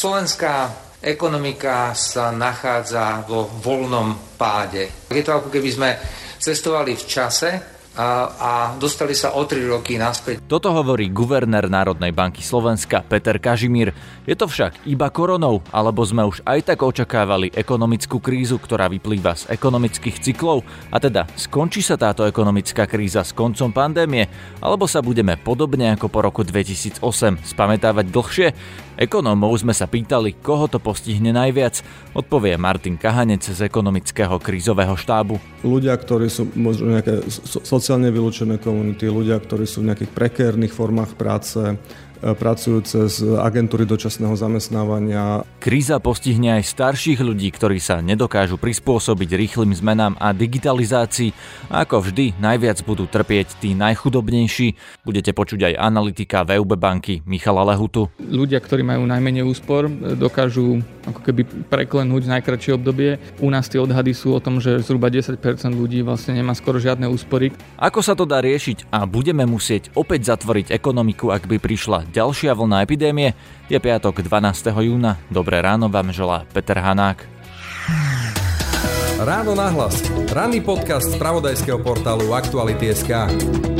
Slovenská ekonomika sa nachádza vo voľnom páde. Je to ako keby sme cestovali v čase a, dostali sa o 3 roky naspäť. Toto hovorí guvernér Národnej banky Slovenska Peter Kažimír. Je to však iba koronou, alebo sme už aj tak očakávali ekonomickú krízu, ktorá vyplýva z ekonomických cyklov? A teda, skončí sa táto ekonomická kríza s koncom pandémie, alebo sa budeme podobne ako po roku 2008 spametávať dlhšie? Ekonómov sme sa pýtali, koho to postihne najviac. Odpovie Martin Kahanec z ekonomického krízového štábu. Ľudia, ktorí sú možno nejaké sociálne vylúčené komunity, ľudia, ktorí sú v nejakých prekérnych formách práce, E, pracujúce z agentúry dočasného zamestnávania. Kríza postihne aj starších ľudí, ktorí sa nedokážu prispôsobiť rýchlym zmenám a digitalizácii. A ako vždy, najviac budú trpieť tí najchudobnejší. Budete počuť aj analytika VUB banky Michala Lehutu. Ľudia, ktorí majú najmenej úspor, dokážu ako keby preklenúť najkračšie obdobie. U nás tie odhady sú o tom, že zhruba 10% ľudí vlastne nemá skoro žiadne úspory. Ako sa to dá riešiť a budeme musieť opäť zatvoriť ekonomiku, ak by prišla ďalšia vlna epidémie. Je piatok 12. júna. Dobré ráno vám želá Peter Hanák. Ráno nahlas. Ranný podcast z pravodajského portálu Aktuality.sk.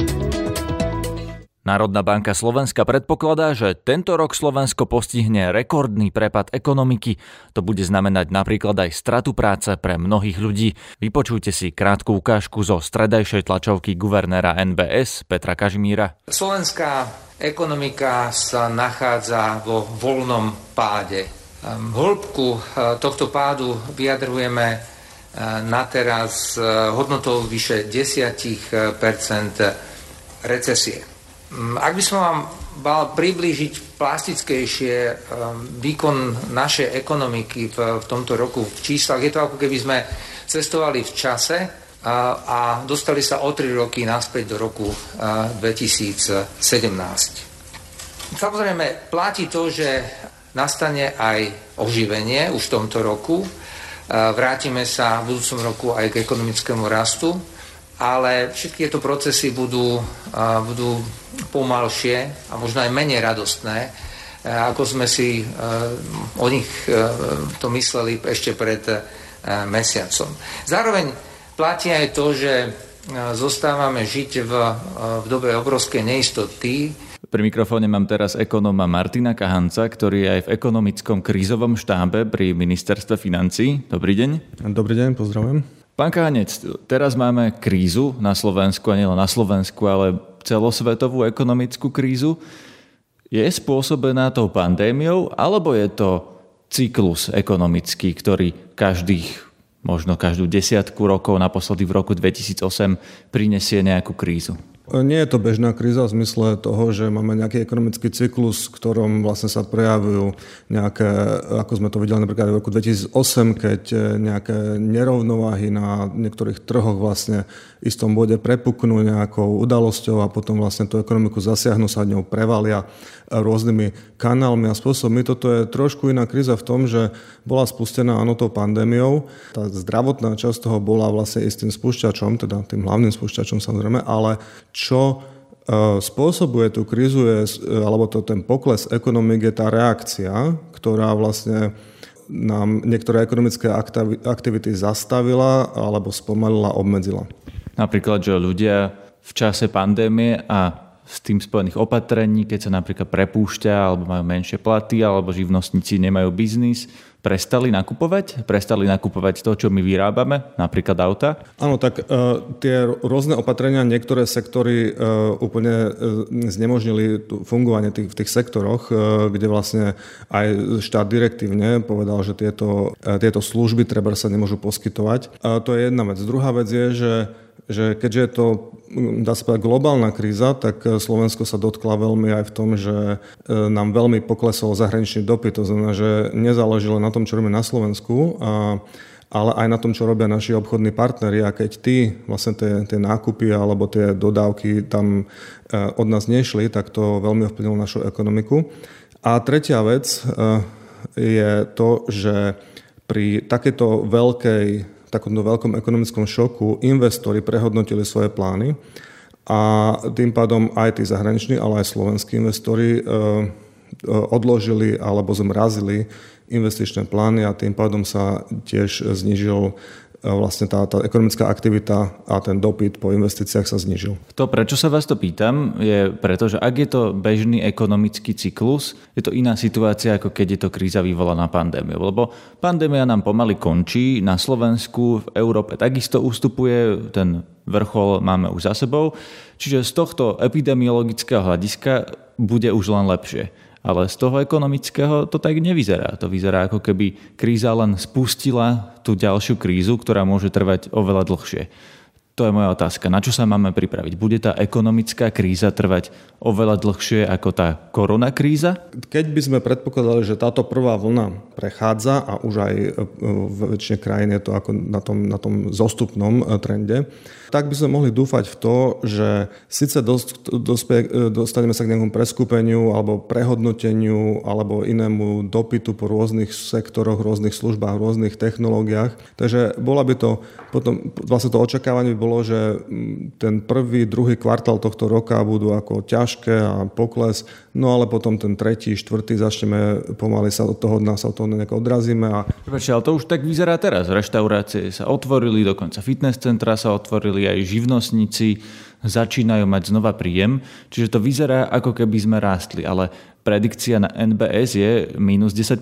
Národná banka Slovenska predpokladá, že tento rok Slovensko postihne rekordný prepad ekonomiky. To bude znamenať napríklad aj stratu práce pre mnohých ľudí. Vypočujte si krátku ukážku zo stredajšej tlačovky guvernéra NBS Petra Kažimíra. Slovenská ekonomika sa nachádza vo voľnom páde. Hĺbku eh, tohto pádu vyjadrujeme eh, na teraz eh, hodnotou vyše 10 recesie. Mm, ak by som vám mal priblížiť plastickejšie um, výkon našej ekonomiky v, v tomto roku v číslach, je to ako keby sme cestovali v čase a, a dostali sa o 3 roky naspäť do roku 2017. Samozrejme, platí to, že nastane aj oživenie už v tomto roku. Vrátime sa v budúcom roku aj k ekonomickému rastu ale všetky tieto procesy budú, budú pomalšie a možno aj menej radostné, ako sme si o nich to mysleli ešte pred mesiacom. Zároveň platí aj to, že zostávame žiť v, v dobe obrovskej neistoty. Pri mikrofóne mám teraz ekonóma Martina Kahanca, ktorý je aj v ekonomickom krízovom štábe pri ministerstve financí. Dobrý deň. Dobrý deň, pozdravujem. Pán Kahanec, teraz máme krízu na Slovensku, a nielen na Slovensku, ale celosvetovú ekonomickú krízu. Je spôsobená tou pandémiou, alebo je to cyklus ekonomický, ktorý každých, možno každú desiatku rokov, naposledy v roku 2008, prinesie nejakú krízu? Nie je to bežná kríza v zmysle toho, že máme nejaký ekonomický cyklus, v ktorom vlastne sa prejavujú nejaké, ako sme to videli napríklad v roku 2008, keď nejaké nerovnováhy na niektorých trhoch vlastne v istom bode prepuknú nejakou udalosťou a potom vlastne tú ekonomiku zasiahnu, sa ňou prevalia rôznymi kanálmi a spôsobmi. Toto je trošku iná kríza v tom, že bola spustená áno tou pandémiou. Tá zdravotná časť toho bola vlastne istým spúšťačom, teda tým hlavným spúšťačom samozrejme, ale čo e, spôsobuje tú krízu, je, alebo to ten pokles ekonomik je tá reakcia, ktorá vlastne nám niektoré ekonomické aktivity zastavila alebo spomalila, obmedzila. Napríklad, že ľudia v čase pandémie a s tým spojených opatrení, keď sa napríklad prepúšťa alebo majú menšie platy alebo živnostníci nemajú biznis, prestali nakupovať? Prestali nakupovať to, čo my vyrábame, napríklad auta? Áno, tak uh, tie rôzne opatrenia, niektoré sektory uh, úplne uh, znemožnili fungovanie tých, v tých sektoroch, uh, kde vlastne aj štát direktívne povedal, že tieto, uh, tieto služby treba sa nemôžu poskytovať. Uh, to je jedna vec. Druhá vec je, že že keďže je to, dá sa povedať, globálna kríza, tak Slovensko sa dotkla veľmi aj v tom, že nám veľmi poklesol zahraničný dopyt. To znamená, že nezáleží len na tom, čo robíme na Slovensku, a, ale aj na tom, čo robia naši obchodní partneri. A keď tí vlastne tie, tie nákupy alebo tie dodávky tam e, od nás nešli, tak to veľmi ovplyvnilo našu ekonomiku. A tretia vec e, je to, že pri takéto veľkej, takomto veľkom ekonomickom šoku investori prehodnotili svoje plány a tým pádom aj tí zahraniční, ale aj slovenskí investori e, odložili alebo zmrazili investičné plány a tým pádom sa tiež znižil vlastne tá, tá ekonomická aktivita a ten dopyt po investíciách sa znižil. To, prečo sa vás to pýtam, je preto, že ak je to bežný ekonomický cyklus, je to iná situácia, ako keď je to kríza vyvolaná pandémiou. Lebo pandémia nám pomaly končí, na Slovensku, v Európe takisto ustupuje, ten vrchol máme už za sebou. Čiže z tohto epidemiologického hľadiska bude už len lepšie. Ale z toho ekonomického to tak nevyzerá. To vyzerá ako keby kríza len spustila tú ďalšiu krízu, ktorá môže trvať oveľa dlhšie. To je moja otázka. Na čo sa máme pripraviť? Bude tá ekonomická kríza trvať oveľa dlhšie ako tá korona kríza? Keď by sme predpokladali, že táto prvá vlna prechádza a už aj v väčšine krajín je to ako na tom, na tom zostupnom e, trende, tak by sme mohli dúfať v to, že síce dostaneme sa k nejakému preskupeniu alebo prehodnoteniu alebo inému dopytu po rôznych sektoroch, rôznych službách, rôznych technológiách. Takže bola by to potom, vlastne to očakávanie by bolo, že mm, ten prvý, druhý kvartál tohto roka budú ako ťažké a pokles, no ale potom ten tretí, štvrtý začneme pomaly sa od toho, sa od toho nejak odrazíme. A... Prepačte, ale to už tak vyzerá teraz. Reštaurácie sa otvorili, dokonca fitness centra sa otvorili, aj živnostníci začínajú mať znova príjem. Čiže to vyzerá, ako keby sme rástli, ale predikcia na NBS je minus 10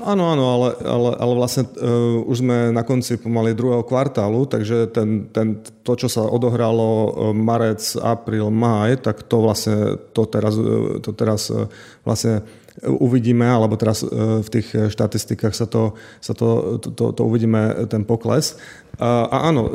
Áno, áno, ale, ale, ale vlastne uh, už sme na konci pomaly druhého kvartálu, takže ten, ten, to, čo sa odohralo uh, marec, apríl, máj, tak to vlastne to teraz, uh, to teraz vlastne uvidíme, alebo teraz v tých štatistikách sa to, sa to, to, to uvidíme, ten pokles. A áno, e,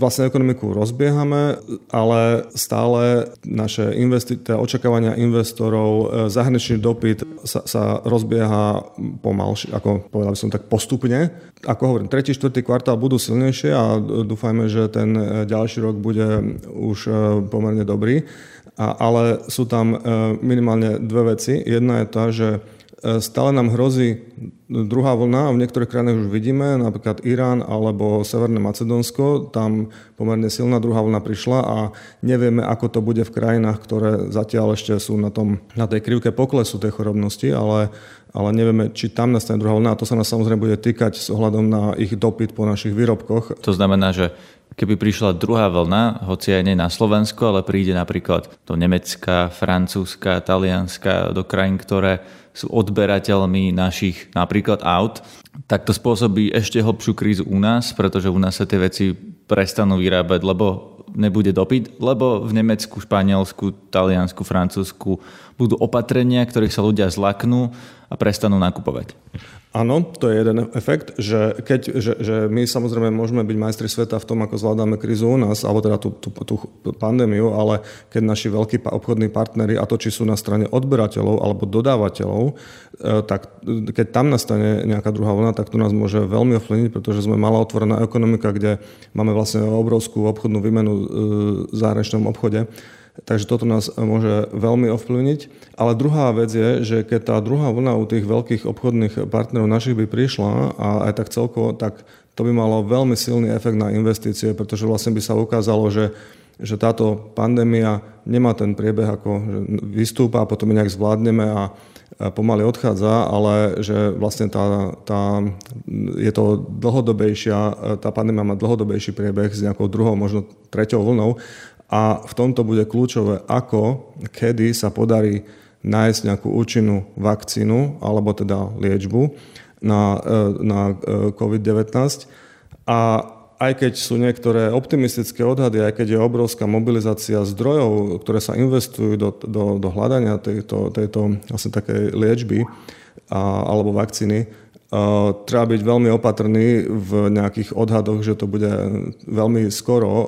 vlastne ekonomiku rozbiehame, ale stále naše investi- teda očakávania investorov, e, zahraničný dopyt sa, sa rozbieha pomalšie, ako povedal by som tak postupne. Ako hovorím, tretí, štvrtý kvartál budú silnejšie a dúfajme, že ten e, ďalší rok bude už pomerne dobrý. A, ale sú tam minimálne dve veci. Jedna je tá, že Stále nám hrozí druhá vlna a v niektorých krajinách už vidíme, napríklad Irán alebo Severné Macedónsko, tam pomerne silná druhá vlna prišla a nevieme, ako to bude v krajinách, ktoré zatiaľ ešte sú na, tom, na tej krivke poklesu tej chorobnosti, ale, ale nevieme, či tam nastane druhá vlna a to sa nás samozrejme bude týkať s ohľadom na ich dopyt po našich výrobkoch. To znamená, že keby prišla druhá vlna, hoci aj nie na Slovensko, ale príde napríklad do Nemecka, Francúzska, Talianska, do krajín, ktoré sú odberateľmi našich napríklad aut, tak to spôsobí ešte hlbšiu krízu u nás, pretože u nás sa tie veci prestanú vyrábať, lebo nebude dopyt, lebo v Nemecku, Španielsku, Taliansku, Francúzsku budú opatrenia, ktorých sa ľudia zlaknú a prestanú nakupovať. Áno, to je jeden efekt, že, keď, že, že my samozrejme môžeme byť majstri sveta v tom, ako zvládame krízu u nás, alebo teda tú, tú, tú pandémiu, ale keď naši veľkí obchodní partnery, a to či sú na strane odberateľov alebo dodávateľov, e, tak keď tam nastane nejaká druhá vlna, tak to nás môže veľmi ovplyvniť, pretože sme malá otvorená ekonomika, kde máme vlastne obrovskú obchodnú výmenu e, v zahraničnom obchode Takže toto nás môže veľmi ovplyvniť. Ale druhá vec je, že keď tá druhá vlna u tých veľkých obchodných partnerov našich by prišla a aj tak celkovo, tak to by malo veľmi silný efekt na investície, pretože vlastne by sa ukázalo, že že táto pandémia nemá ten priebeh, ako že vystúpa potom nejak zvládneme a pomaly odchádza, ale že vlastne tá, tá, je to dlhodobejšia, tá pandémia má dlhodobejší priebeh s nejakou druhou, možno treťou vlnou a v tomto bude kľúčové, ako, kedy sa podarí nájsť nejakú účinnú vakcínu alebo teda liečbu na, e, na e, COVID-19. A aj keď sú niektoré optimistické odhady, aj keď je obrovská mobilizácia zdrojov, ktoré sa investujú do, do, do hľadania tejto, tejto vlastne takej liečby a, alebo vakcíny, treba byť veľmi opatrný v nejakých odhadoch, že to bude veľmi skoro, e,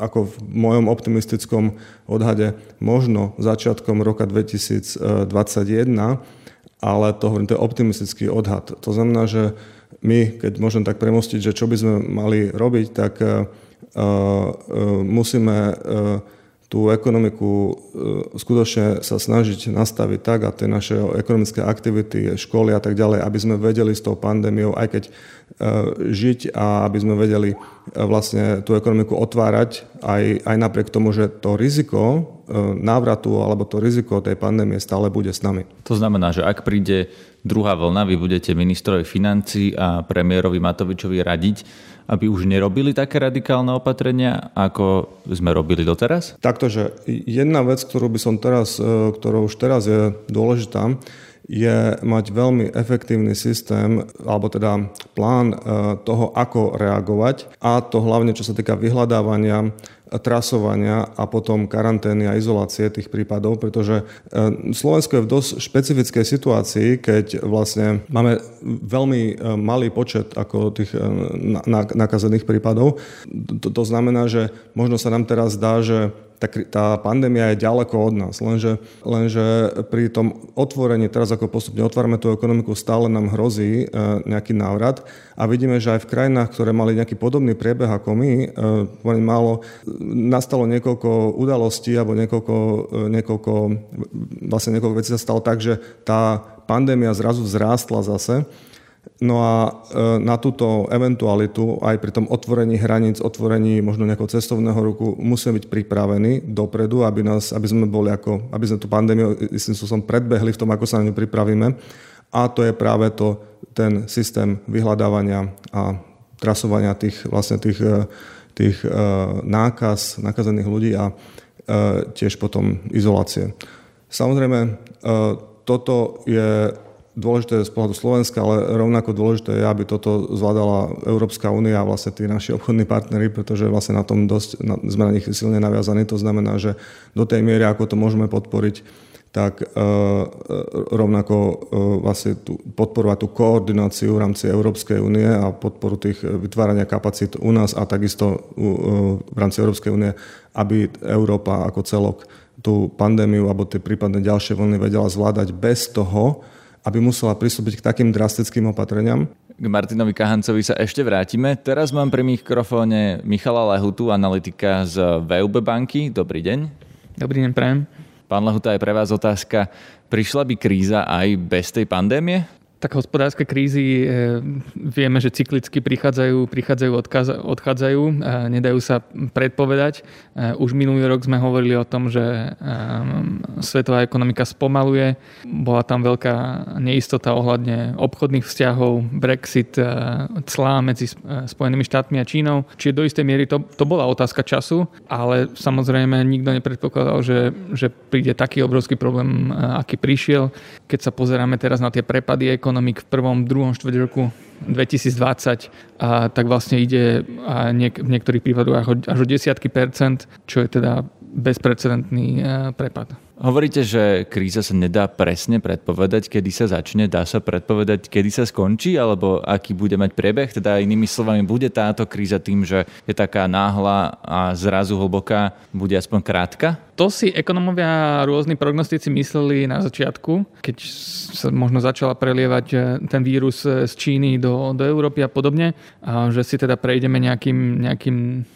ako v mojom optimistickom odhade, možno začiatkom roka 2021, ale to hovorím, to je optimistický odhad. To znamená, že my, keď môžem tak premostiť, že čo by sme mali robiť, tak uh, uh, musíme uh, tú ekonomiku e, skutočne sa snažiť nastaviť tak a tie naše ekonomické aktivity, školy a tak ďalej, aby sme vedeli s tou pandémiou, aj keď žiť a aby sme vedeli e, vlastne tú ekonomiku otvárať aj, aj napriek tomu, že to riziko návratu alebo to riziko tej pandémie stále bude s nami. To znamená, že ak príde druhá vlna, vy budete ministrovi financí a premiérovi Matovičovi radiť, aby už nerobili také radikálne opatrenia, ako sme robili doteraz? Takto, že jedna vec, ktorú by som teraz, ktorá už teraz je dôležitá, je mať veľmi efektívny systém, alebo teda plán e, toho, ako reagovať a to hlavne, čo sa týka vyhľadávania trasovania a potom karantény a izolácie tých prípadov, pretože e, Slovensko je v dosť špecifickej situácii, keď vlastne máme veľmi e, malý počet ako tých nakazených prípadov. To, to znamená, že možno sa nám teraz zdá, že tá, tá pandémia je ďaleko od nás. Lenže, lenže pri tom otvorení, teraz ako postupne otvárame tú ekonomiku, stále nám hrozí e, nejaký návrat a vidíme, že aj v krajinách, ktoré mali nejaký podobný priebeh ako my, e, málo, nastalo niekoľko udalostí alebo niekoľko, e, niekoľko, vlastne niekoľko vecí sa stalo tak, že tá pandémia zrazu vzrástla zase No a e, na túto eventualitu aj pri tom otvorení hraníc, otvorení možno nejakého cestovného ruku musíme byť pripravení dopredu, aby, nás, aby sme boli ako, aby sme tú pandémiu istým spôsobom predbehli v tom, ako sa na ňu pripravíme. A to je práve to, ten systém vyhľadávania a trasovania tých, vlastne tých, e, tých e, nákaz, nakazených ľudí a tiež potom izolácie. Samozrejme, toto je dôležité z pohľadu Slovenska, ale rovnako dôležité je, aby toto zvládala Európska únia a vlastne tí naši obchodní partnery, pretože vlastne na tom dosť, na, sme na nich silne naviazaní. To znamená, že do tej miery, ako to môžeme podporiť, tak e, e rovnako e, vlastne tú, podporovať tú koordináciu v rámci Európskej únie a podporu tých vytvárania kapacít u nás a takisto u, e, v rámci Európskej únie, aby Európa ako celok tú pandémiu alebo tie prípadne ďalšie vlny vedela zvládať bez toho, aby musela pristúpiť k takým drastickým opatreniam. K Martinovi Kahancovi sa ešte vrátime. Teraz mám pri mikrofóne Michala Lehutu, analytika z VUB banky. Dobrý deň. Dobrý deň, prajem. Pán Lehuta, je pre vás otázka. Prišla by kríza aj bez tej pandémie? Tak hospodárske krízy e, vieme, že cyklicky prichádzajú, prichádzajú, odchádzajú, e, nedajú sa predpovedať. E, už minulý rok sme hovorili o tom, že svetová ekonomika spomaluje, bola tam veľká neistota ohľadne obchodných vzťahov, Brexit, clá medzi Spojenými štátmi a Čínou. Čiže do istej miery to, to bola otázka času, ale samozrejme nikto nepredpokladal, že, že príde taký obrovský problém, aký prišiel. Keď sa pozeráme teraz na tie prepady ekonomiky, ekonomik v prvom, druhom štvrť roku 2020, a tak vlastne ide a niek- v niektorých prípadoch až o, desiatky percent, čo je teda bezprecedentný e, prepad. Hovoríte, že kríza sa nedá presne predpovedať, kedy sa začne, dá sa predpovedať, kedy sa skončí, alebo aký bude mať priebeh? Teda inými slovami, bude táto kríza tým, že je taká náhla a zrazu hlboká, bude aspoň krátka? To si ekonomovia rôzni prognostici mysleli na začiatku, keď sa možno začala prelievať e, ten vírus e, z Číny do, do Európy a podobne, že si teda prejdeme nejakým, nejakým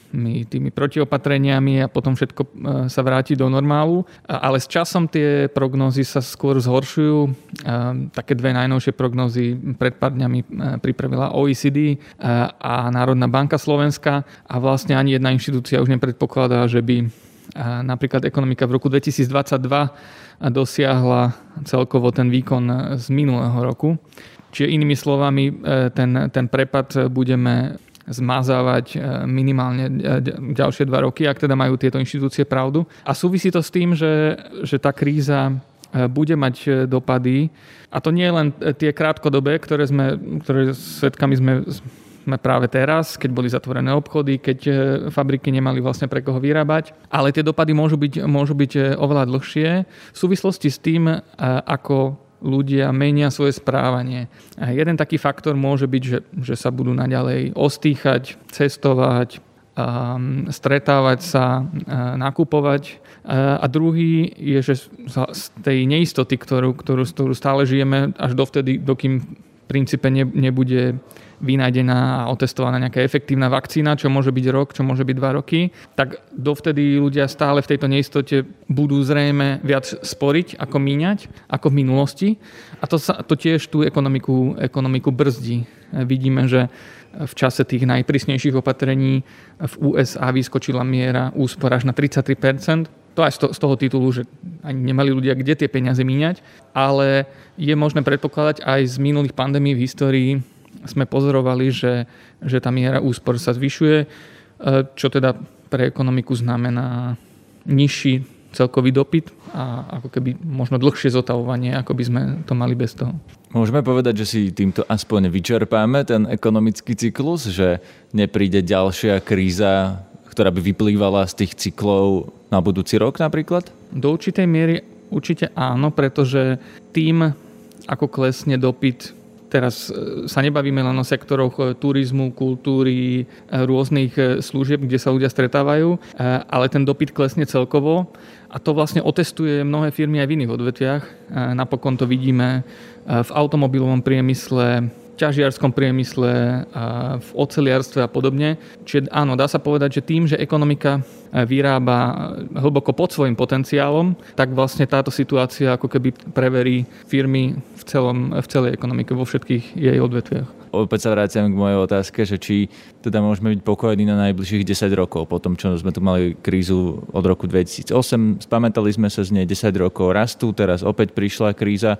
tými protiopatreniami a potom všetko e, sa vráti do normálu. Ale s časom tie prognózy sa skôr zhoršujú. Také dve najnovšie prognózy pred pár dňami pripravila OECD a Národná banka Slovenska a vlastne ani jedna inštitúcia už nepredpokladá, že by napríklad ekonomika v roku 2022 dosiahla celkovo ten výkon z minulého roku. Čiže inými slovami, e, ten, ten prepad budeme zmazávať e, minimálne e, ďalšie dva roky, ak teda majú tieto inštitúcie pravdu. A súvisí to s tým, že, že tá kríza bude mať dopady. A to nie len tie krátkodobé, ktoré, sme, ktoré svetkami sme sme práve teraz, keď boli zatvorené obchody, keď fabriky nemali vlastne pre koho vyrábať. Ale tie dopady môžu byť, môžu byť oveľa dlhšie v súvislosti s tým, ako ľudia menia svoje správanie. A jeden taký faktor môže byť, že, že sa budú naďalej ostýchať, cestovať, um, stretávať sa, uh, nakupovať. Uh, a druhý je, že z tej neistoty, ktorú, ktorú, ktorú stále žijeme, až dovtedy, dokým v princípe ne, nebude vynájdená a otestovaná nejaká efektívna vakcína, čo môže byť rok, čo môže byť dva roky, tak dovtedy ľudia stále v tejto neistote budú zrejme viac sporiť, ako míňať, ako v minulosti. A to, sa, to tiež tú ekonomiku, ekonomiku brzdí. Vidíme, že v čase tých najprísnejších opatrení v USA vyskočila miera úspor až na 33%, to aj z toho titulu, že ani nemali ľudia kde tie peniaze míňať, ale je možné predpokladať aj z minulých pandémií v histórii sme pozorovali, že, že tá miera úspor sa zvyšuje, e, čo teda pre ekonomiku znamená nižší celkový dopyt a ako keby možno dlhšie zotavovanie, ako by sme to mali bez toho. Môžeme povedať, že si týmto aspoň vyčerpáme ten ekonomický cyklus, že nepríde ďalšia kríza, ktorá by vyplývala z tých cyklov na budúci rok napríklad? Do určitej miery určite áno, pretože tým, ako klesne dopyt Teraz e, sa nebavíme len o sektoroch e, turizmu, kultúry, e, rôznych služieb, kde sa ľudia stretávajú, ale ten dopyt klesne celkovo a to vlastne otestuje mnohé firmy aj v iných odvetviach. Napokon to vidíme v automobilovom priemysle, ťažiarskom priemysle, v oceliarstve a podobne. Čiže áno, dá sa povedať, že tým, že ekonomika vyrába hlboko pod svojim potenciálom, tak vlastne táto situácia ako keby preverí firmy v, celom, v celej ekonomike, vo všetkých jej odvetviach. Opäť sa vráciam k mojej otázke, že či teda môžeme byť pokojní na najbližších 10 rokov, po tom, čo sme tu mali krízu od roku 2008. Spamätali sme sa z nej 10 rokov rastu, teraz opäť prišla kríza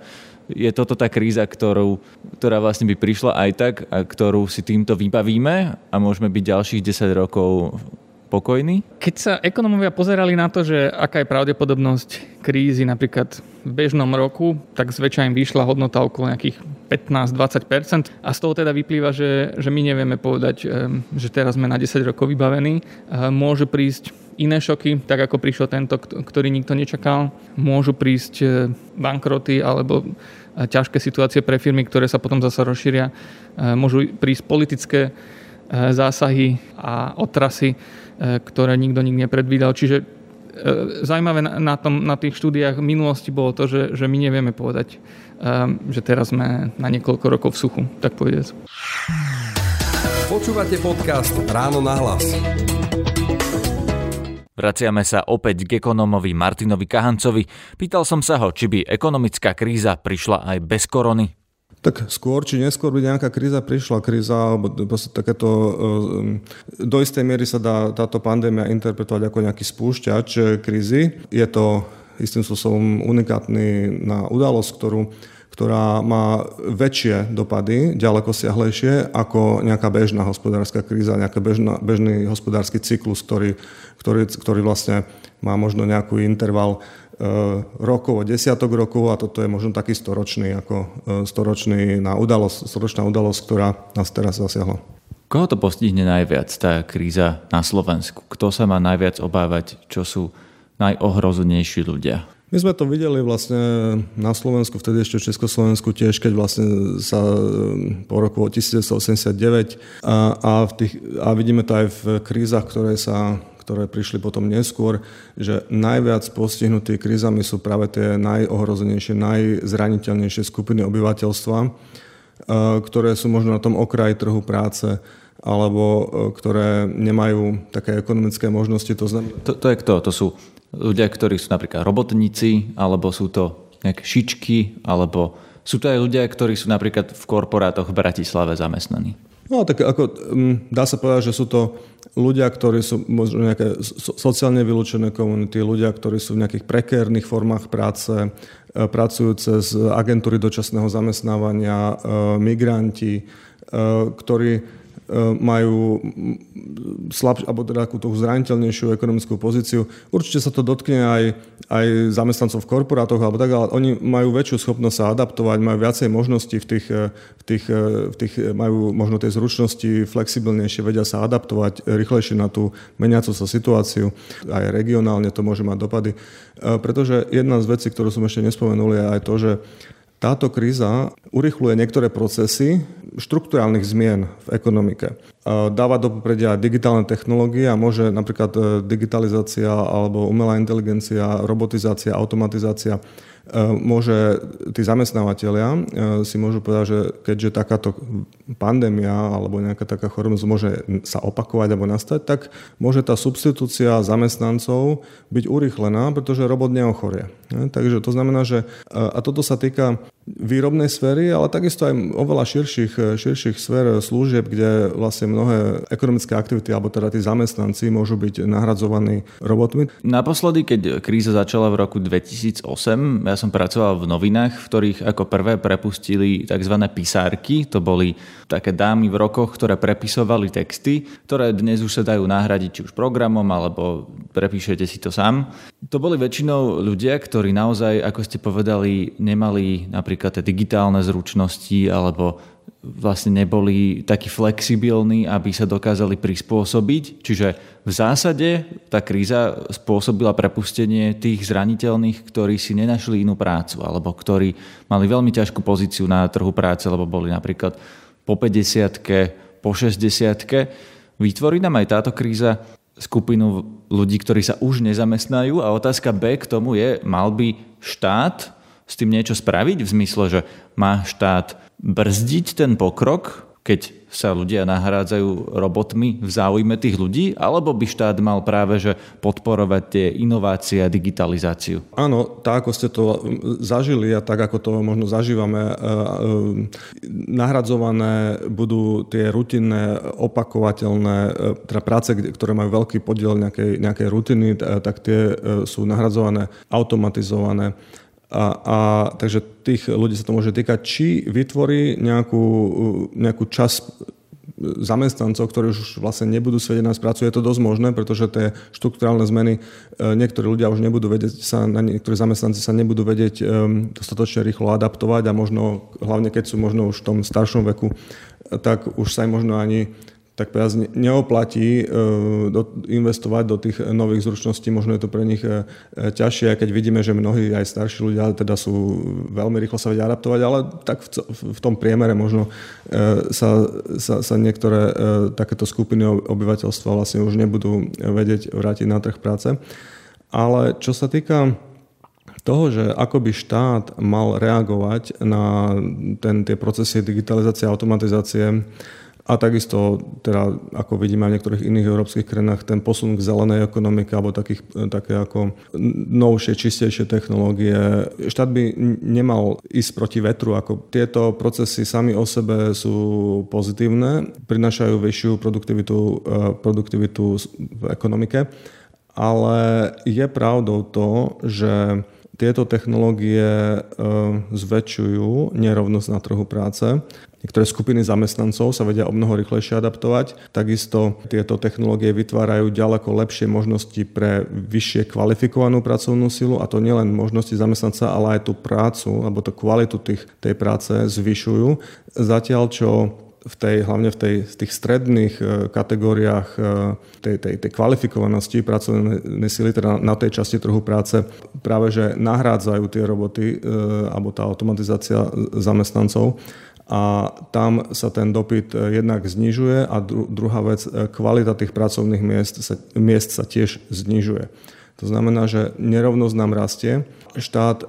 je toto tá kríza, ktorú, ktorá vlastne by prišla aj tak a ktorú si týmto vybavíme a môžeme byť ďalších 10 rokov pokojní? Keď sa ekonomovia pozerali na to, že aká je pravdepodobnosť krízy napríklad v bežnom roku, tak zväčša im vyšla hodnota okolo nejakých 15-20% a z toho teda vyplýva, že, že my nevieme povedať, že teraz sme na 10 rokov vybavení. Môže prísť iné šoky, tak ako prišiel tento, ktorý nikto nečakal. Môžu prísť e, bankroty alebo e, ťažké situácie pre firmy, ktoré sa potom zase rozšíria. E, môžu prísť politické zásahy a otrasy, ktoré nikto nikdy nepredvídal. Čiže zaujímavé na, tom, na tých štúdiách minulosti bolo to, že, že my nevieme povedať, že teraz sme na niekoľko rokov v suchu, tak povedať. Počúvate podcast Ráno na hlas. Vraciame sa opäť k ekonómovi Martinovi Kahancovi. Pýtal som sa ho, či by ekonomická kríza prišla aj bez korony. Tak skôr či neskôr by nejaká kríza prišla, kríza, alebo takéto, e, do istej miery sa dá táto pandémia interpretovať ako nejaký spúšťač krízy. Je to istým spôsobom unikátny na udalosť, ktorú ktorá má väčšie dopady, ďaleko siahlejšie ako nejaká bežná hospodárska kríza, nejaký bežný hospodársky cyklus, ktorý, ktorý, ktorý vlastne má možno nejaký interval rokov, desiatok rokov a toto je možno taký storočný, ako e, storočný na udalosť, storočná udalosť, ktorá nás teraz zasiahla. Koho to postihne najviac, tá kríza na Slovensku? Kto sa má najviac obávať, čo sú najohrozenejší ľudia? My sme to videli vlastne na Slovensku, vtedy ešte v Československu tiež, keď vlastne sa po roku 1989 a, a, v tých, a vidíme to aj v krízach, ktoré sa ktoré prišli potom neskôr, že najviac postihnutí krízami sú práve tie najohrozenejšie, najzraniteľnejšie skupiny obyvateľstva, ktoré sú možno na tom okraji trhu práce, alebo ktoré nemajú také ekonomické možnosti. To, znamená... to, to je kto? To sú ľudia, ktorí sú napríklad robotníci, alebo sú to nejaké šičky, alebo sú to aj ľudia, ktorí sú napríklad v korporátoch v Bratislave zamestnaní. No tak ako mm, dá sa povedať, že sú to ľudia, ktorí sú možno nejaké sociálne vylúčené komunity, ľudia, ktorí sú v nejakých prekérnych formách práce, e, pracujú cez agentúry dočasného zamestnávania, e, migranti, e, ktorí majú slab, alebo teda takú zraniteľnejšiu ekonomickú pozíciu. Určite sa to dotkne aj, aj zamestnancov v korporátoch, alebo tak, ale oni majú väčšiu schopnosť sa adaptovať, majú viacej možností v tých, e, v tých, e, v tých majú možno tie zručnosti flexibilnejšie, vedia sa adaptovať rýchlejšie na tú meniacu sa situáciu. Aj regionálne to môže mať dopady. Pretože jedna z vecí, ktorú som ešte nespomenul, je aj to, že táto kríza urychluje niektoré procesy štruktúrálnych zmien v ekonomike. Dáva do popredia digitálne technológie a môže napríklad e, digitalizácia alebo umelá inteligencia, robotizácia, automatizácia E, môže tí zamestnávateľia e, si môžu povedať, že keďže takáto pandémia alebo nejaká taká choroba môže sa opakovať alebo nastať, tak môže tá substitúcia zamestnancov byť urýchlená, pretože robot neochorie. Takže to znamená, že a toto sa týka výrobnej sféry, ale takisto aj oveľa širších, širších sfér služieb, kde vlastne mnohé ekonomické aktivity alebo teda tí zamestnanci môžu byť nahradzovaní robotmi. Naposledy, keď kríza začala v roku 2008, ja som pracoval v novinách, v ktorých ako prvé prepustili tzv. pisárky. To boli také dámy v rokoch, ktoré prepisovali texty, ktoré dnes už sa dajú nahradiť či už programom, alebo prepíšete si to sám. To boli väčšinou ľudia, ktorí naozaj, ako ste povedali, nemali napríklad tie digitálne zručnosti alebo vlastne neboli takí flexibilní, aby sa dokázali prispôsobiť. Čiže v zásade tá kríza spôsobila prepustenie tých zraniteľných, ktorí si nenašli inú prácu alebo ktorí mali veľmi ťažkú pozíciu na trhu práce, lebo boli napríklad po 50 po 60 Vytvorí nám aj táto kríza skupinu ľudí, ktorí sa už nezamestnajú a otázka B k tomu je, mal by štát s tým niečo spraviť? V zmysle, že má štát brzdiť ten pokrok, keď sa ľudia nahrádzajú robotmi v záujme tých ľudí, alebo by štát mal práve že podporovať tie inovácie a digitalizáciu? Áno, tak ako ste to zažili a tak ako to možno zažívame, e, e, nahradzované budú tie rutinné, opakovateľné e, teda práce, ktoré majú veľký podiel nejakej, nejakej rutiny, tak tie sú nahradzované automatizované a, a takže tých ľudí sa to môže týkať, či vytvorí nejakú, nejakú čas zamestnancov, ktorí už vlastne nebudú sedieť na prácu, je to dosť možné, pretože tie štruktúrálne zmeny, e, niektorí ľudia už nebudú vedieť sa, niektorí zamestnanci sa nebudú vedieť um, dostatočne rýchlo adaptovať a možno, hlavne keď sú možno už v tom staršom veku, tak už sa im možno ani tak povedať, neoplatí e, investovať do tých nových zručností, možno je to pre nich e, ťažšie, keď vidíme, že mnohí aj starší ľudia teda sú veľmi rýchlo sa vedia adaptovať, ale tak v tom priemere možno e, sa, sa, sa niektoré takéto skupiny obyvateľstva vlastne už nebudú vedieť vrátiť na trh práce. Ale čo sa týka toho, že ako by štát mal reagovať na ten, tie procesy digitalizácie a automatizácie, a takisto, teda, ako vidíme aj v niektorých iných európskych krajinách, ten posun k zelenej ekonomike alebo takých, také ako novšie, čistejšie technológie. Štát by nemal ísť proti vetru. Ako tieto procesy sami o sebe sú pozitívne, prinášajú vyššiu produktivitu, e, produktivitu v ekonomike, ale je pravdou to, že tieto technológie e, zväčšujú nerovnosť na trhu práce Niektoré skupiny zamestnancov sa vedia o mnoho rýchlejšie adaptovať. Takisto tieto technológie vytvárajú ďaleko lepšie možnosti pre vyššie kvalifikovanú pracovnú silu a to nielen možnosti zamestnanca, ale aj tú prácu alebo tú kvalitu tých, tej práce zvyšujú. Zatiaľ, čo v tej, hlavne v tej, v tých stredných e, kategóriách e, tej, tej, tej kvalifikovanosti pracovnej sily, teda na tej časti trhu práce, práve že nahrádzajú tie roboty e, alebo tá automatizácia zamestnancov a tam sa ten dopyt e, jednak znižuje a dru- druhá vec, e, kvalita tých pracovných miest sa, miest sa tiež znižuje. To znamená, že nerovnosť nám rastie. Štát, e,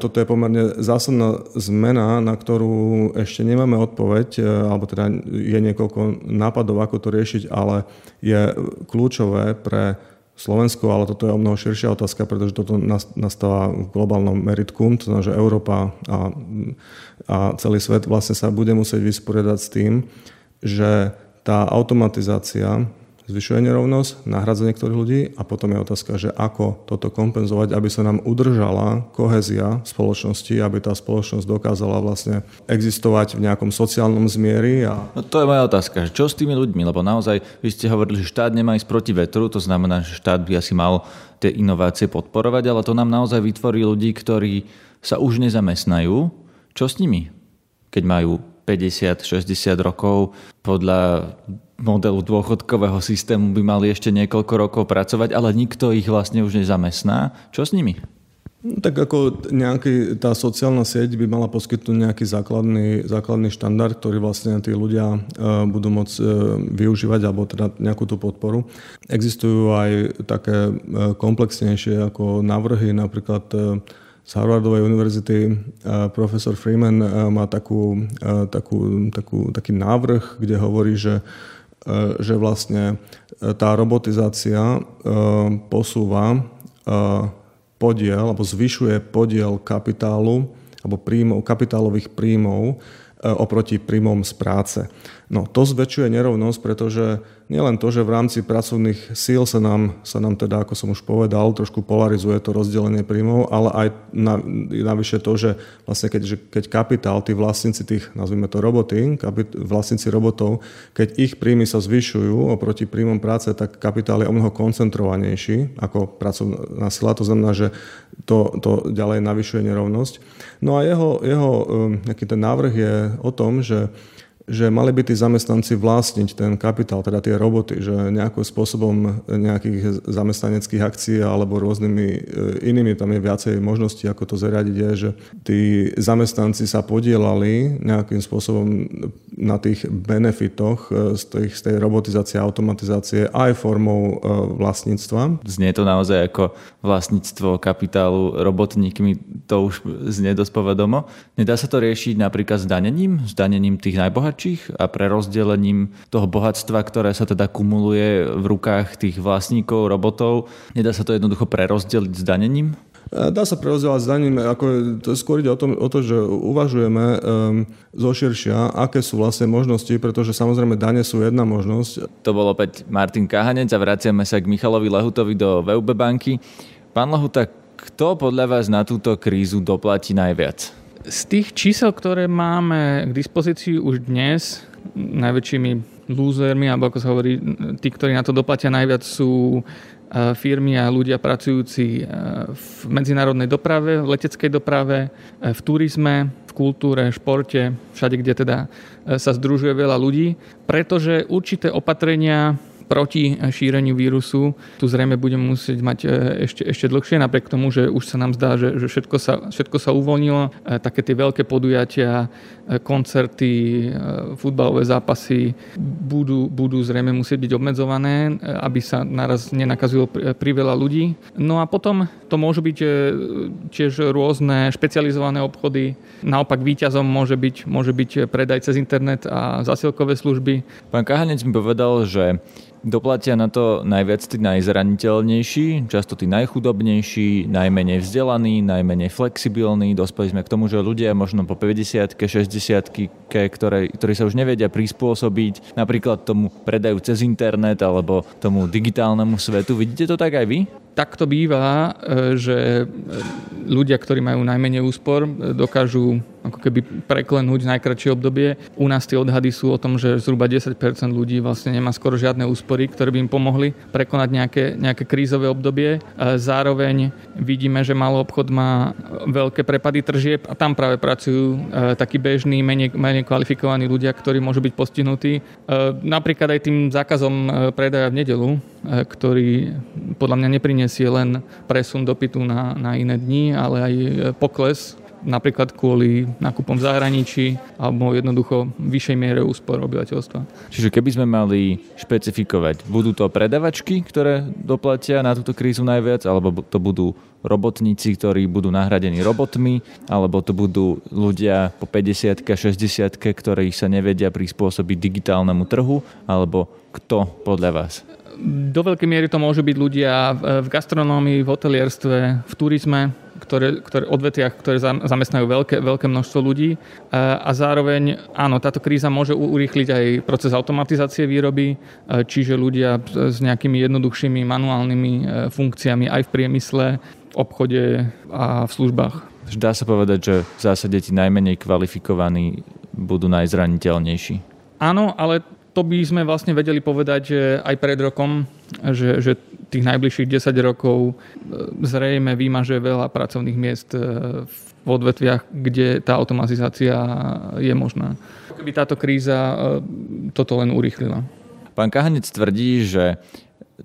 toto je pomerne zásadná zmena, na ktorú ešte nemáme odpoveď, alebo teda je niekoľko nápadov, ako to riešiť, ale je kľúčové pre Slovensku, ale toto je o mnoho širšia otázka, pretože toto nastáva v globálnom meritku, to znamená, že Európa a, a celý svet vlastne sa bude musieť vysporiadať s tým, že tá automatizácia zvyšuje nerovnosť, nahradza niektorých ľudí a potom je otázka, že ako toto kompenzovať, aby sa nám udržala kohezia spoločnosti, aby tá spoločnosť dokázala vlastne existovať v nejakom sociálnom zmieri. A... No to je moja otázka, čo s tými ľuďmi, lebo naozaj vy ste hovorili, že štát nemá ísť proti vetru, to znamená, že štát by asi mal tie inovácie podporovať, ale to nám naozaj vytvorí ľudí, ktorí sa už nezamestnajú. Čo s nimi? Keď majú 50, 60 rokov, podľa modelu dôchodkového systému by mali ešte niekoľko rokov pracovať, ale nikto ich vlastne už nezamestná. Čo s nimi? No, tak ako nejaký, tá sociálna sieť by mala poskytnúť nejaký základný, základný štandard, ktorý vlastne tí ľudia uh, budú môcť uh, využívať, alebo teda nejakú tú podporu. Existujú aj také uh, komplexnejšie ako návrhy, napríklad z Harvardovej univerzity profesor Freeman má takú, takú, takú, taký návrh, kde hovorí, že že vlastne tá robotizácia posúva podiel alebo zvyšuje podiel kapitálu alebo príjmov, kapitálových príjmov oproti príjmom z práce. No, to zväčšuje nerovnosť, pretože nielen to, že v rámci pracovných síl sa nám, sa nám teda, ako som už povedal, trošku polarizuje to rozdelenie príjmov, ale aj na, navyše to, že vlastne keď, že keď kapitál, tí vlastníci tých, nazvime to roboty, kapit, vlastníci robotov, keď ich príjmy sa zvyšujú oproti príjmom práce, tak kapitál je o mnoho koncentrovanejší ako pracovná sila. To znamená, že to, to ďalej navyšuje nerovnosť. No a jeho, jeho nejaký ten návrh je o tom, že že mali by tí zamestnanci vlastniť ten kapitál, teda tie roboty, že nejakým spôsobom nejakých zamestnaneckých akcií alebo rôznymi e, inými, tam je viacej možností, ako to zariadiť, je, že tí zamestnanci sa podielali nejakým spôsobom na tých benefitoch e, z, tých, z tej robotizácie automatizácie aj formou e, vlastníctva. Znie to naozaj ako vlastníctvo kapitálu robotníkmi, to už znie dosť povedomo. Nedá sa to riešiť napríklad zdanením, zdanením tých najbohatších najbohatších a prerozdelením toho bohatstva, ktoré sa teda kumuluje v rukách tých vlastníkov robotov. Nedá sa to jednoducho prerozdeliť s danením? Dá sa prerozdielovať zdaním, ako to skôr ide o, tom, o to, že uvažujeme um, zoširšia, aké sú vlastne možnosti, pretože samozrejme dane sú jedna možnosť. To bol opäť Martin Kahanec a vraciame sa k Michalovi Lehutovi do VUB banky. Pán Lehuta, kto podľa vás na túto krízu doplatí najviac? Z tých čísel, ktoré máme k dispozícii už dnes, najväčšími lúzermi, alebo ako sa hovorí, tí, ktorí na to doplatia najviac sú e, firmy a ľudia pracujúci e, v medzinárodnej doprave, v leteckej doprave, e, v turizme, v kultúre, športe, všade, kde teda sa združuje veľa ľudí, pretože určité opatrenia proti šíreniu vírusu tu zrejme budeme musieť mať e, ešte, ešte dlhšie, napriek tomu, že už sa nám zdá, že, že všetko, sa, všetko sa uvoľnilo. E, také tie veľké podujatia, e, koncerty, futbalové zápasy budú, budú zrejme musieť byť obmedzované, aby sa naraz nenakazilo priveľa ľudí. No a potom to môžu byť tiež rôzne špecializované obchody. Naopak výťazom môže byť, môže byť predaj cez internet a zasilkové služby. Pán Kahanec mi povedal, že Doplatia na to najviac tí najzraniteľnejší, často tí najchudobnejší, najmenej vzdelaní, najmenej flexibilní. Dospeli sme k tomu, že ľudia možno po 50 60 ktoré, ktorí sa už nevedia prispôsobiť napríklad tomu predajú cez internet alebo tomu digitálnemu svetu. Vidíte to tak aj vy? tak to býva, e, že ľudia, ktorí majú najmenej úspor, e, dokážu ako keby preklenúť najkračšie obdobie. U nás tie odhady sú o tom, že zhruba 10% ľudí vlastne nemá skoro žiadne úspory, ktoré by im pomohli prekonať nejaké, nejaké krízové obdobie. Zároveň vidíme, že malý obchod má veľké prepady tržieb a tam práve pracujú e, takí bežní, menej, menej kvalifikovaní ľudia, ktorí môžu byť postihnutí. Napríklad aj tým zákazom predaja v nedelu, ktorý podľa mňa nepriniesie nesie len presun dopytu na, na iné dni, ale aj pokles napríklad kvôli nákupom v zahraničí alebo jednoducho vyššej miere úspor obyvateľstva. Čiže keby sme mali špecifikovať, budú to predavačky, ktoré doplatia na túto krízu najviac, alebo to budú robotníci, ktorí budú nahradení robotmi, alebo to budú ľudia po 50 60 ktorí sa nevedia prispôsobiť digitálnemu trhu, alebo kto podľa vás? do veľkej miery to môžu byť ľudia v gastronómii, v hotelierstve, v turizme, ktoré, ktoré odvetiach, ktoré zamestnajú veľké, veľké množstvo ľudí. A zároveň, áno, táto kríza môže urýchliť aj proces automatizácie výroby, čiže ľudia s nejakými jednoduchšími manuálnymi e, funkciami aj v priemysle, v obchode a v službách. Dá sa povedať, že v zásade tí najmenej kvalifikovaní budú najzraniteľnejší. Áno, ale to by sme vlastne vedeli povedať že aj pred rokom, že, že tých najbližších 10 rokov e, zrejme vymaže veľa pracovných miest e, v odvetviach, kde tá automatizácia je možná. Keby táto kríza e, toto len urýchlila. Pán Kahanec tvrdí, že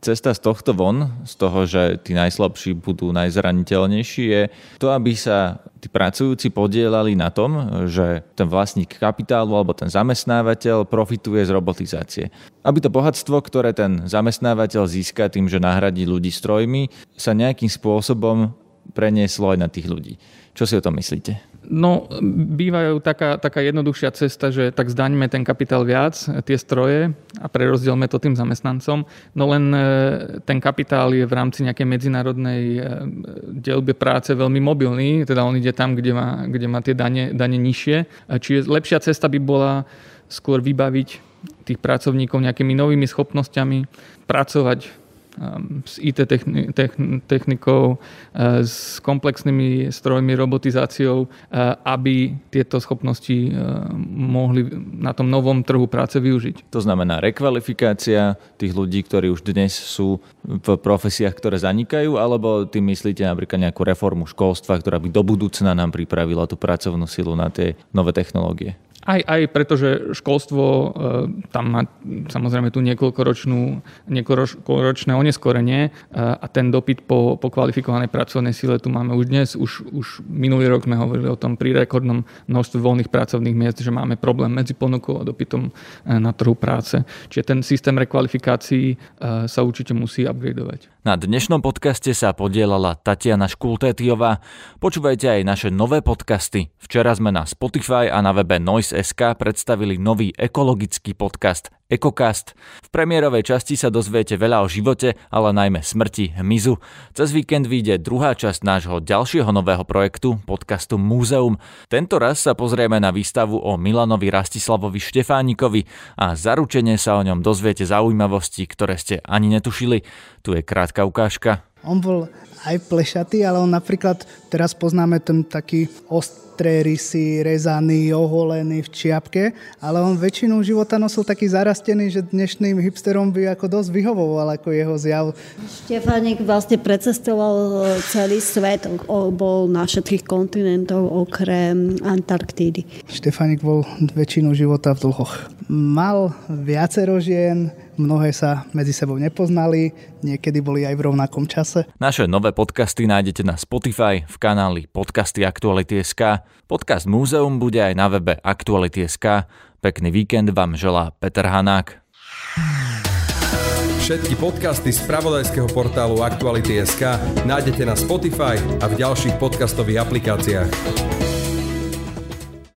cesta z tohto von, z toho, že tí najslabší budú najzraniteľnejší, je to, aby sa tí pracujúci podielali na tom, že ten vlastník kapitálu alebo ten zamestnávateľ profituje z robotizácie. Aby to bohatstvo, ktoré ten zamestnávateľ získa tým, že nahradí ľudí strojmi, sa nejakým spôsobom prenieslo aj na tých ľudí. Čo si o tom myslíte? No, bývajú taká, taká jednoduchšia cesta, že tak zdaňme ten kapitál viac, tie stroje a prerozdielme to tým zamestnancom. No len e, ten kapitál je v rámci nejakej medzinárodnej e, delbe práce veľmi mobilný, teda on ide tam, kde má, kde má tie dane, dane nižšie. Čiže lepšia cesta by bola skôr vybaviť tých pracovníkov nejakými novými schopnosťami, pracovať s IT technikou, uh, s komplexnými strojmi, robotizáciou, uh, aby tieto schopnosti uh, mohli na tom novom trhu práce využiť. To znamená rekvalifikácia tých ľudí, ktorí už dnes sú v profesiách, ktoré zanikajú, alebo ty myslíte napríklad nejakú reformu školstva, ktorá by do budúcna nám pripravila tú pracovnú silu na tie nové technológie? Aj, aj preto, že školstvo e, tam má samozrejme tú niekoľkoročnú, niekoľkoročné oneskorenie e, a ten dopyt po, po kvalifikovanej pracovnej sile tu máme už dnes. Už, už minulý rok sme hovorili o tom pri rekordnom množstve voľných pracovných miest, že máme problém medzi ponukou a dopytom e, na trhu práce. Čiže ten systém rekvalifikácií sa určite musí upgradovať. Na dnešnom podcaste sa podielala Tatiana Škultétiová. Počúvajte aj naše nové podcasty. Včera sme na Spotify a na webe Noise.sk predstavili nový ekologický podcast Ekokast. V premiérovej časti sa dozviete veľa o živote, ale najmä smrti hmyzu. Cez víkend vyjde druhá časť nášho ďalšieho nového projektu, podcastu Múzeum. Tento raz sa pozrieme na výstavu o Milanovi Rastislavovi Štefánikovi a zaručene sa o ňom dozviete zaujímavosti, ktoré ste ani netušili. Tu je krátka ukážka. On bol aj plešatý, ale on napríklad, teraz poznáme ten taký ostré rysy, rezaný, oholený v čiapke, ale on väčšinu života nosil taký zarastený, že dnešným hipsterom by ako dosť vyhovoval ako jeho zjav. Štefánik vlastne precestoval e, celý svet, bol na všetkých kontinentov okrem Antarktídy. Štefánik bol väčšinu života v dlhoch. Mal viacero žien, Mnohé sa medzi sebou nepoznali, niekedy boli aj v rovnakom čase. Naše nové podcasty nájdete na Spotify v kanáli Podcasty Aktuality.sk. Podcast Múzeum bude aj na webe Aktuality.sk. Pekný víkend vám želá Peter Hanák. Všetky podcasty z pravodajského portálu Aktuality.sk nájdete na Spotify a v ďalších podcastových aplikáciách.